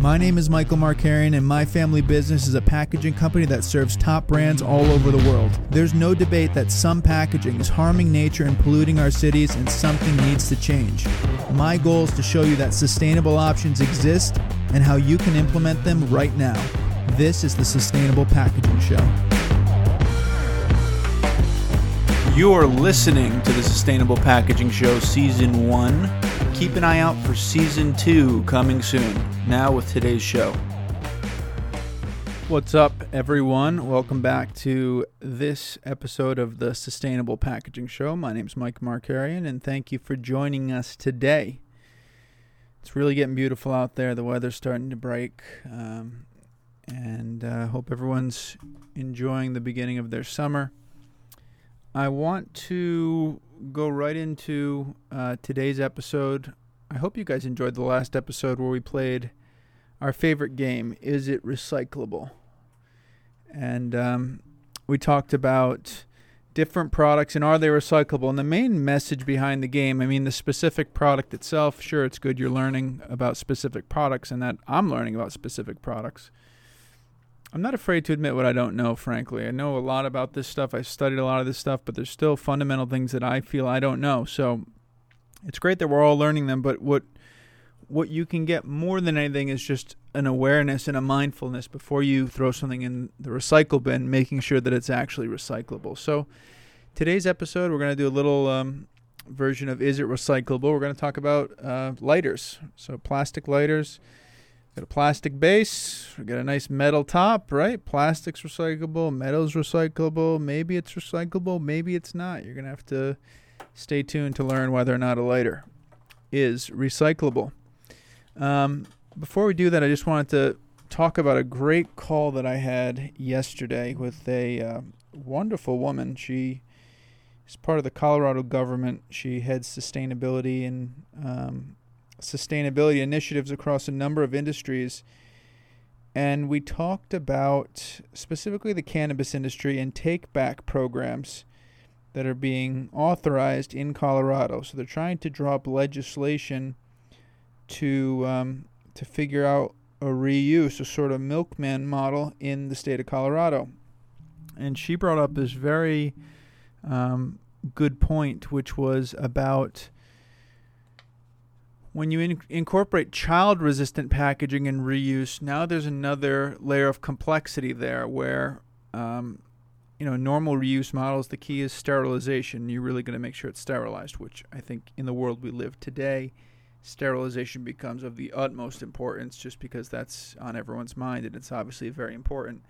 My name is Michael Markarian, and my family business is a packaging company that serves top brands all over the world. There's no debate that some packaging is harming nature and polluting our cities, and something needs to change. My goal is to show you that sustainable options exist and how you can implement them right now. This is the Sustainable Packaging Show. You are listening to the Sustainable Packaging Show Season 1. Keep an eye out for Season 2 coming soon. Now, with today's show. What's up, everyone? Welcome back to this episode of the Sustainable Packaging Show. My name is Mike Markarian, and thank you for joining us today. It's really getting beautiful out there. The weather's starting to break, um, and I uh, hope everyone's enjoying the beginning of their summer. I want to go right into uh, today's episode. I hope you guys enjoyed the last episode where we played our favorite game, Is It Recyclable? And um, we talked about different products and are they recyclable? And the main message behind the game, I mean, the specific product itself, sure, it's good you're learning about specific products and that I'm learning about specific products. I'm not afraid to admit what I don't know, frankly. I know a lot about this stuff. I've studied a lot of this stuff, but there's still fundamental things that I feel I don't know. So it's great that we're all learning them, but what what you can get more than anything is just an awareness and a mindfulness before you throw something in the recycle bin, making sure that it's actually recyclable. So today's episode, we're going to do a little um, version of Is It Recyclable? We're going to talk about uh, lighters. So plastic lighters Got a plastic base. We got a nice metal top, right? Plastic's recyclable, metal's recyclable. Maybe it's recyclable, maybe it's not. You're gonna have to stay tuned to learn whether or not a lighter is recyclable. Um, before we do that, I just wanted to talk about a great call that I had yesterday with a uh, wonderful woman. She is part of the Colorado government. She heads sustainability and um, sustainability initiatives across a number of industries. And we talked about specifically the cannabis industry and take back programs that are being authorized in Colorado. So they're trying to draw up legislation to um, to figure out a reuse, a sort of milkman model in the state of Colorado. And she brought up this very um, good point, which was about when you in- incorporate child resistant packaging and reuse, now there's another layer of complexity there where, um, you know, normal reuse models, the key is sterilization. You're really going to make sure it's sterilized, which I think in the world we live today, sterilization becomes of the utmost importance just because that's on everyone's mind and it's obviously very important.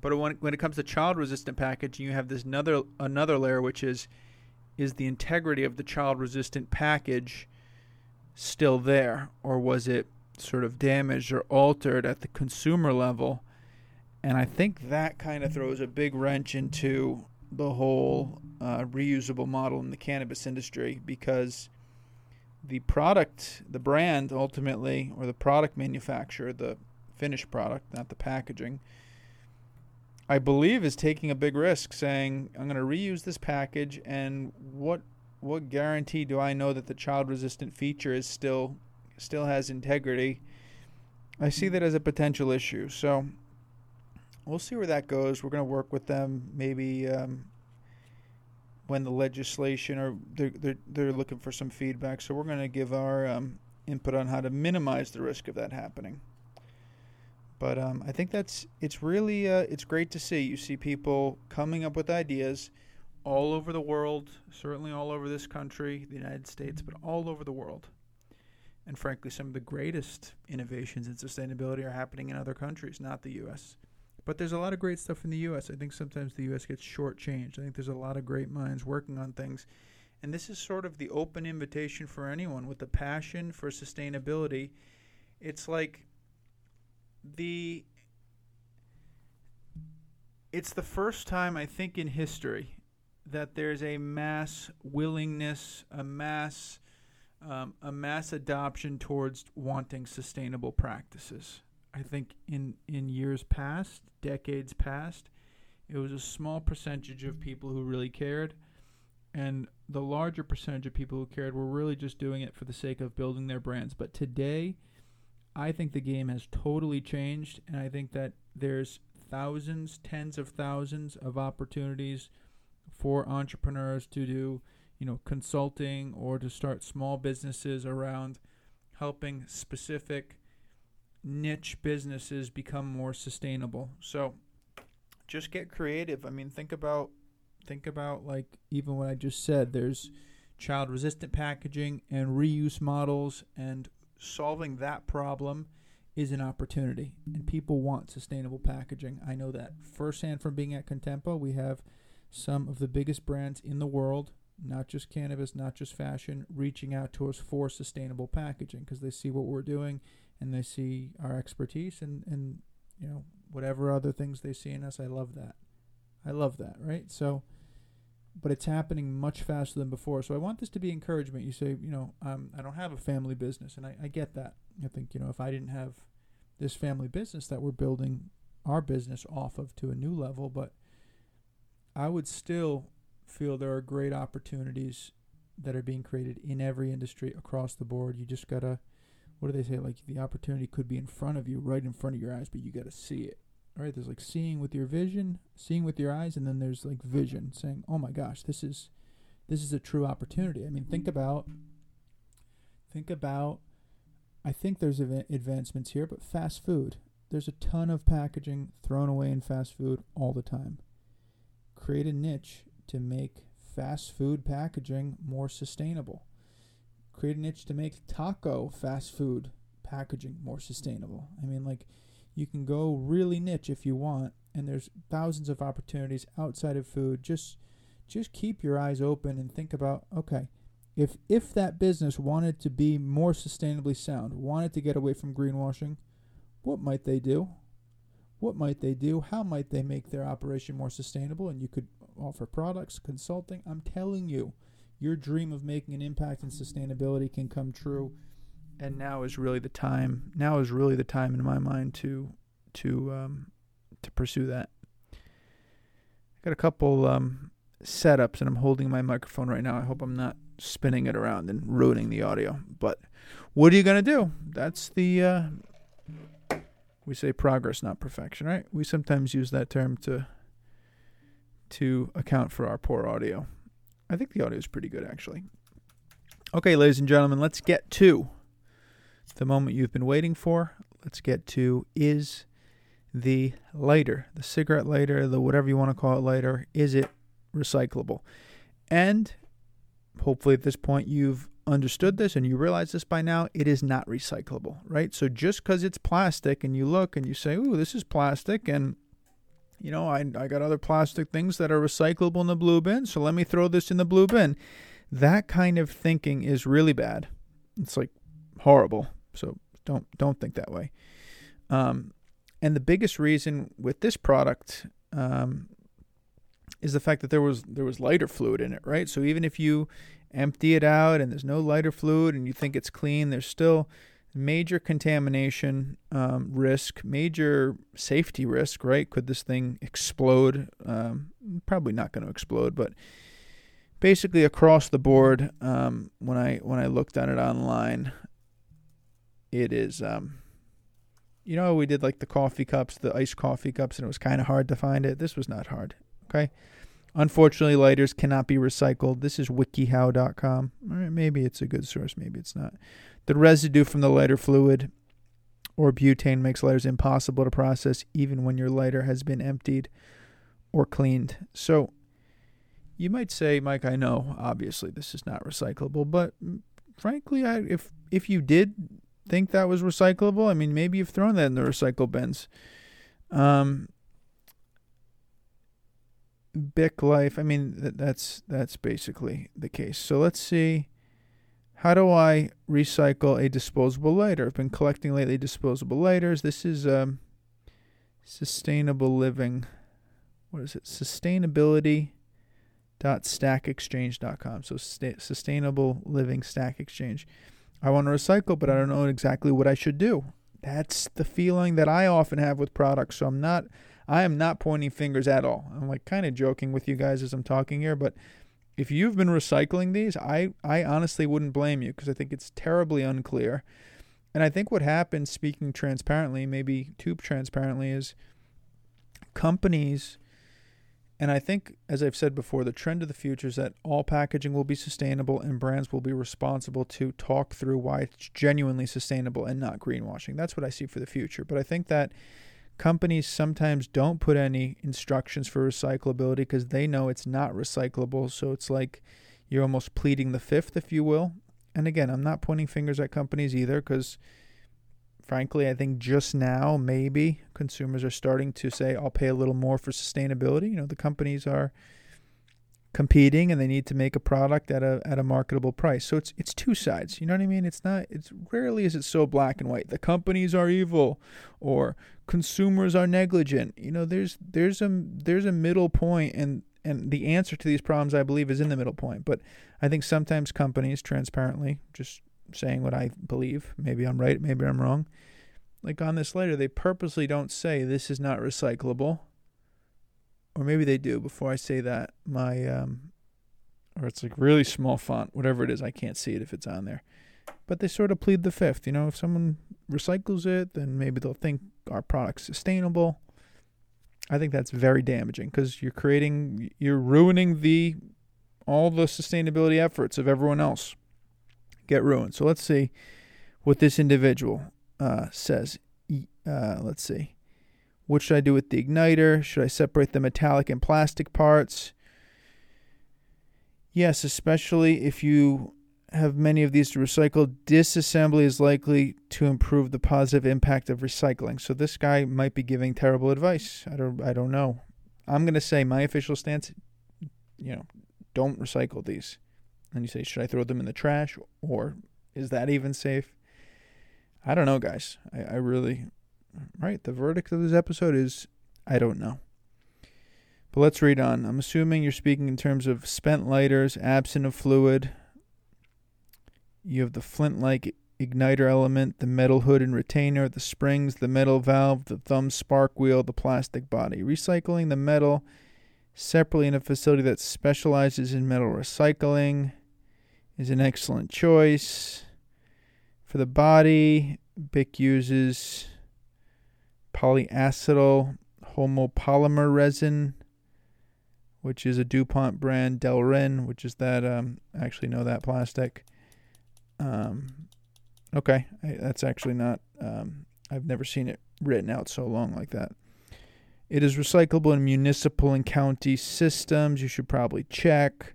But when, when it comes to child resistant packaging, you have this another another layer which is is the integrity of the child resistant package still there, or was it sort of damaged or altered at the consumer level? And I think that kind of throws a big wrench into the whole uh, reusable model in the cannabis industry because the product, the brand ultimately, or the product manufacturer, the finished product, not the packaging, I believe is taking a big risk saying, I'm going to reuse this package, and what what guarantee do I know that the child resistant feature is still still has integrity? I see that as a potential issue. So we'll see where that goes. We're going to work with them maybe um, when the legislation or they're, they're, they're looking for some feedback. So we're going to give our um, input on how to minimize the risk of that happening. But um, I think that's it's really uh, it's great to see. You see people coming up with ideas all over the world, certainly all over this country, the United States, but all over the world. And frankly, some of the greatest innovations in sustainability are happening in other countries, not the U.S. But there's a lot of great stuff in the U.S. I think sometimes the U.S. gets shortchanged. I think there's a lot of great minds working on things. And this is sort of the open invitation for anyone with a passion for sustainability. It's like the it's the first time I think in history that there's a mass willingness, a mass, um, a mass adoption towards wanting sustainable practices. I think in in years past, decades past, it was a small percentage of people who really cared, and the larger percentage of people who cared were really just doing it for the sake of building their brands. But today, I think the game has totally changed, and I think that there's thousands, tens of thousands of opportunities for entrepreneurs to do, you know, consulting or to start small businesses around helping specific niche businesses become more sustainable. So just get creative. I mean, think about think about like even what I just said. There's child resistant packaging and reuse models and solving that problem is an opportunity and people want sustainable packaging. I know that firsthand from being at Contempo. We have some of the biggest brands in the world, not just cannabis, not just fashion, reaching out to us for sustainable packaging because they see what we're doing and they see our expertise and, and you know whatever other things they see in us. I love that. I love that, right? So but it's happening much faster than before. So I want this to be encouragement. You say, you know, um, I don't have a family business, and I, I get that. I think, you know, if I didn't have this family business that we're building our business off of to a new level, but I would still feel there are great opportunities that are being created in every industry across the board. You just gotta, what do they say? Like the opportunity could be in front of you, right in front of your eyes, but you gotta see it right? There's like seeing with your vision, seeing with your eyes, and then there's like vision, saying, "Oh my gosh, this is this is a true opportunity." I mean, think about think about. I think there's advancements here, but fast food. There's a ton of packaging thrown away in fast food all the time. Create a niche to make fast food packaging more sustainable. Create a niche to make taco fast food packaging more sustainable. I mean, like you can go really niche if you want, and there's thousands of opportunities outside of food. Just just keep your eyes open and think about okay, if if that business wanted to be more sustainably sound, wanted to get away from greenwashing, what might they do? What might they do? How might they make their operation more sustainable? And you could offer products, consulting. I'm telling you, your dream of making an impact in sustainability can come true and now is really the time. Now is really the time in my mind to to um, to pursue that. I got a couple um, setups, and I'm holding my microphone right now. I hope I'm not spinning it around and ruining the audio. But what are you gonna do? That's the uh, we say progress, not perfection, right? We sometimes use that term to to account for our poor audio. I think the audio is pretty good, actually. Okay, ladies and gentlemen, let's get to the moment you've been waiting for. Let's get to is the lighter, the cigarette lighter, the whatever you want to call it lighter, is it recyclable? And hopefully at this point you've understood this and you realize this by now, it is not recyclable, right? So just because it's plastic and you look and you say, ooh, this is plastic and you know, I, I got other plastic things that are recyclable in the blue bin, so let me throw this in the blue bin. That kind of thinking is really bad. It's like horrible. So don't don't think that way. Um, and the biggest reason with this product um, is the fact that there was there was lighter fluid in it, right? So even if you empty it out and there's no lighter fluid and you think it's clean, there's still major contamination um, risk, major safety risk, right? Could this thing explode? Um, probably not going to explode, but basically across the board, um, when I when I looked at it online, it is um you know we did like the coffee cups the iced coffee cups and it was kind of hard to find it this was not hard okay unfortunately lighters cannot be recycled this is wikihow.com all right maybe it's a good source maybe it's not the residue from the lighter fluid or butane makes lighters impossible to process even when your lighter has been emptied or cleaned so you might say mike i know obviously this is not recyclable but mm, frankly I, if if you did think that was recyclable. I mean, maybe you've thrown that in the recycle bins. Um, Bic Life. I mean, th- that's that's basically the case. So let's see. How do I recycle a disposable lighter? I've been collecting lately disposable lighters. This is um, sustainable living. What is it? Sustainability dot stackexchange.com so sta- sustainable living stack exchange I want to recycle, but I don't know exactly what I should do. That's the feeling that I often have with products. So I'm not, I am not pointing fingers at all. I'm like kind of joking with you guys as I'm talking here, but if you've been recycling these, I, I honestly wouldn't blame you because I think it's terribly unclear. And I think what happens, speaking transparently, maybe too transparently, is companies, and I think, as I've said before, the trend of the future is that all packaging will be sustainable and brands will be responsible to talk through why it's genuinely sustainable and not greenwashing. That's what I see for the future. But I think that companies sometimes don't put any instructions for recyclability because they know it's not recyclable. So it's like you're almost pleading the fifth, if you will. And again, I'm not pointing fingers at companies either because, frankly, I think just now maybe consumers are starting to say, I'll pay a little more for sustainability. You know, the companies are competing and they need to make a product at a at a marketable price. So it's it's two sides. You know what I mean? It's not it's rarely is it so black and white. The companies are evil or consumers are negligent. You know, there's there's a there's a middle point and and the answer to these problems I believe is in the middle point. But I think sometimes companies transparently just saying what I believe, maybe I'm right, maybe I'm wrong. Like on this letter, they purposely don't say this is not recyclable or maybe they do before I say that my um or it's like really small font whatever it is I can't see it if it's on there. But they sort of plead the fifth you know if someone recycles it then maybe they'll think our product's sustainable. I think that's very damaging because you're creating you're ruining the all the sustainability efforts of everyone else. Get ruined. So let's see what this individual uh, says. Uh, let's see what should I do with the igniter? Should I separate the metallic and plastic parts? Yes, especially if you have many of these to recycle, disassembly is likely to improve the positive impact of recycling. So this guy might be giving terrible advice. I don't I don't know. I'm going to say my official stance, you know, don't recycle these. And you say, should I throw them in the trash or is that even safe? I don't know, guys. I, I really right? The verdict of this episode is I don't know. But let's read on. I'm assuming you're speaking in terms of spent lighters, absent of fluid. You have the flint like igniter element, the metal hood and retainer, the springs, the metal valve, the thumb spark wheel, the plastic body. Recycling the metal separately in a facility that specializes in metal recycling is an excellent choice. For the body, BIC uses polyacetal homopolymer resin, which is a DuPont brand, Delrin, which is that, um, I actually know that plastic. Um, okay, I, that's actually not, um, I've never seen it written out so long like that. It is recyclable in municipal and county systems. You should probably check.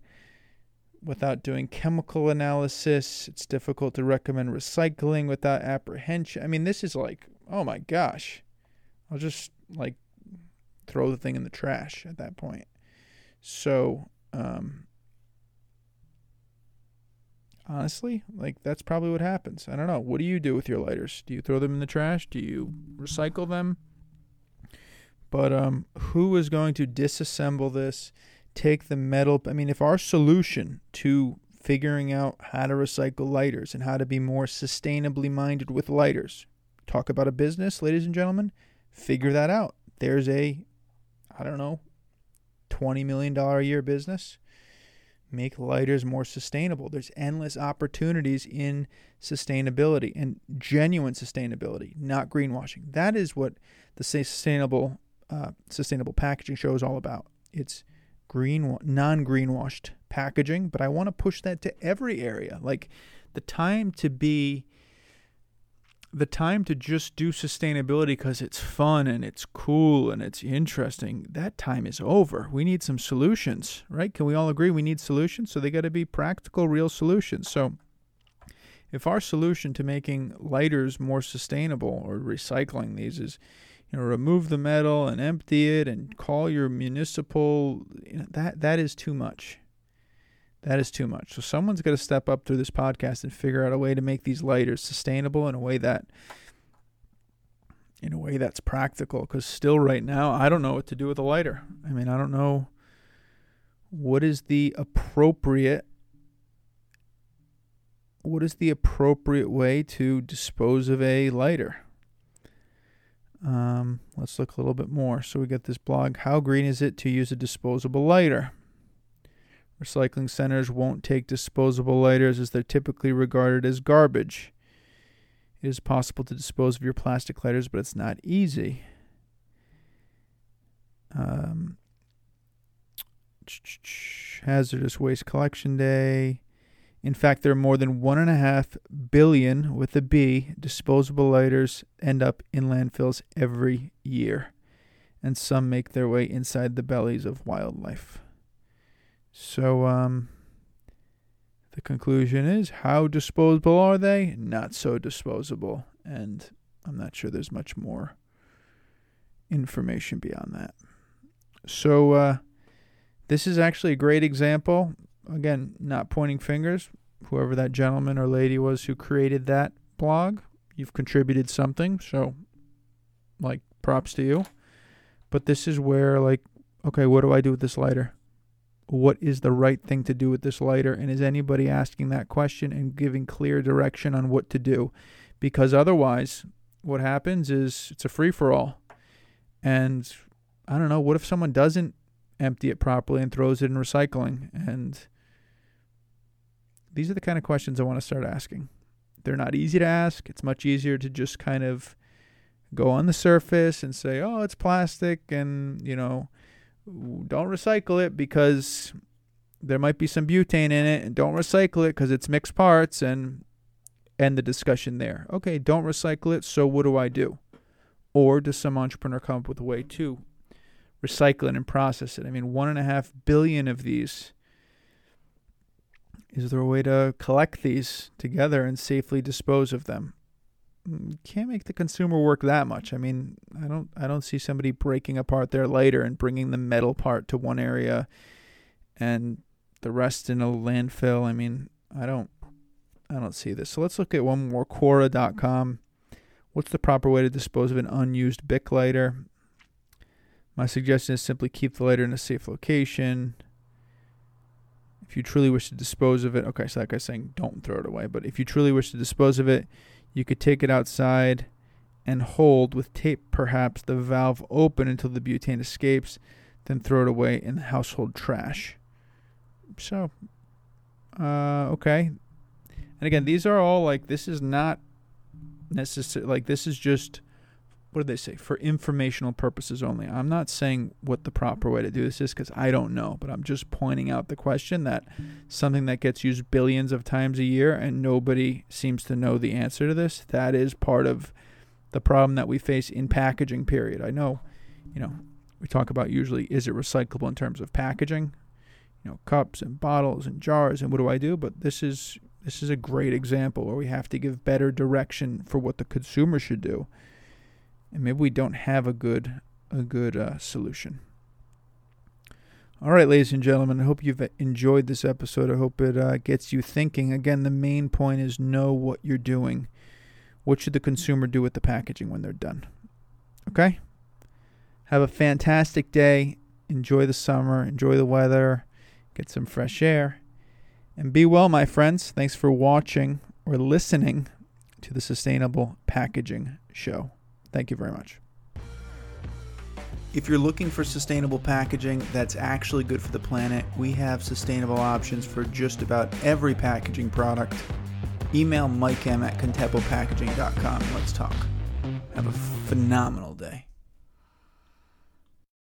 Without doing chemical analysis, it's difficult to recommend recycling without apprehension. I mean, this is like, oh my gosh. I'll just like throw the thing in the trash at that point. So, um, honestly, like that's probably what happens. I don't know. What do you do with your lighters? Do you throw them in the trash? Do you recycle them? But um, who is going to disassemble this? Take the metal. I mean, if our solution to figuring out how to recycle lighters and how to be more sustainably minded with lighters, talk about a business, ladies and gentlemen, figure that out. There's a, I don't know, $20 million a year business. Make lighters more sustainable. There's endless opportunities in sustainability and genuine sustainability, not greenwashing. That is what the sustainable uh, sustainable packaging show is all about. It's green non greenwashed packaging, but I want to push that to every area. Like the time to be the time to just do sustainability because it's fun and it's cool and it's interesting, that time is over. We need some solutions, right? Can we all agree we need solutions? So they got to be practical, real solutions. So if our solution to making lighters more sustainable or recycling these is, you know, remove the metal and empty it and call your municipal, you know, that that is too much. That is too much. So someone's got to step up through this podcast and figure out a way to make these lighters sustainable in a way that in a way that's practical cuz still right now I don't know what to do with a lighter. I mean, I don't know what is the appropriate what is the appropriate way to dispose of a lighter? Um, let's look a little bit more. So we got this blog. How green is it to use a disposable lighter? Recycling centers won't take disposable lighters as they're typically regarded as garbage. It is possible to dispose of your plastic lighters, but it's not easy. Um, hazardous waste collection day. In fact, there are more than one and a half billion with a B disposable lighters end up in landfills every year, and some make their way inside the bellies of wildlife. So, um, the conclusion is how disposable are they? Not so disposable, and I'm not sure there's much more information beyond that. So, uh, this is actually a great example. Again, not pointing fingers. Whoever that gentleman or lady was who created that blog, you've contributed something. So, like, props to you. But this is where, like, okay, what do I do with this lighter? What is the right thing to do with this lighter? And is anybody asking that question and giving clear direction on what to do? Because otherwise, what happens is it's a free for all. And I don't know, what if someone doesn't empty it properly and throws it in recycling. And these are the kind of questions I want to start asking. They're not easy to ask. It's much easier to just kind of go on the surface and say, "Oh, it's plastic," and you know, don't recycle it because there might be some butane in it, and don't recycle it because it's mixed parts, and end the discussion there. Okay, don't recycle it. So what do I do? Or does some entrepreneur come up with a way to recycle it and process it. I mean, one and a half billion of these. Is there a way to collect these together and safely dispose of them? Can't make the consumer work that much. I mean, I don't I don't see somebody breaking apart their lighter and bringing the metal part to one area and the rest in a landfill. I mean, I don't I don't see this. So let's look at one more Quora.com. What's the proper way to dispose of an unused Bic lighter? My suggestion is simply keep the lighter in a safe location. If you truly wish to dispose of it, okay, so that guy's saying don't throw it away, but if you truly wish to dispose of it, you could take it outside and hold with tape perhaps the valve open until the butane escapes, then throw it away in the household trash. So, uh, okay. And again, these are all like, this is not necessary, like, this is just what do they say? For informational purposes only. I'm not saying what the proper way to do this is because i don't know but i'm just pointing out the question that something that gets used billions of times a year and nobody seems to know the answer to this that is part of the problem that we face in packaging period. I know you know we talk about usually is it recyclable in terms of packaging? You know cups and bottles and jars and what do i do? But this is this is a great example where we have to give better direction for what the consumer should do and maybe we don't have a good a good uh, solution. All right, ladies and gentlemen, I hope you've enjoyed this episode. I hope it uh, gets you thinking. Again, the main point is know what you're doing. What should the consumer do with the packaging when they're done? Okay? Have a fantastic day. Enjoy the summer. Enjoy the weather. Get some fresh air. And be well, my friends. Thanks for watching or listening to the Sustainable Packaging Show. Thank you very much. If you're looking for sustainable packaging that's actually good for the planet, we have sustainable options for just about every packaging product. Email Mike M at contempopackaging.com. Let's talk. Have a phenomenal day.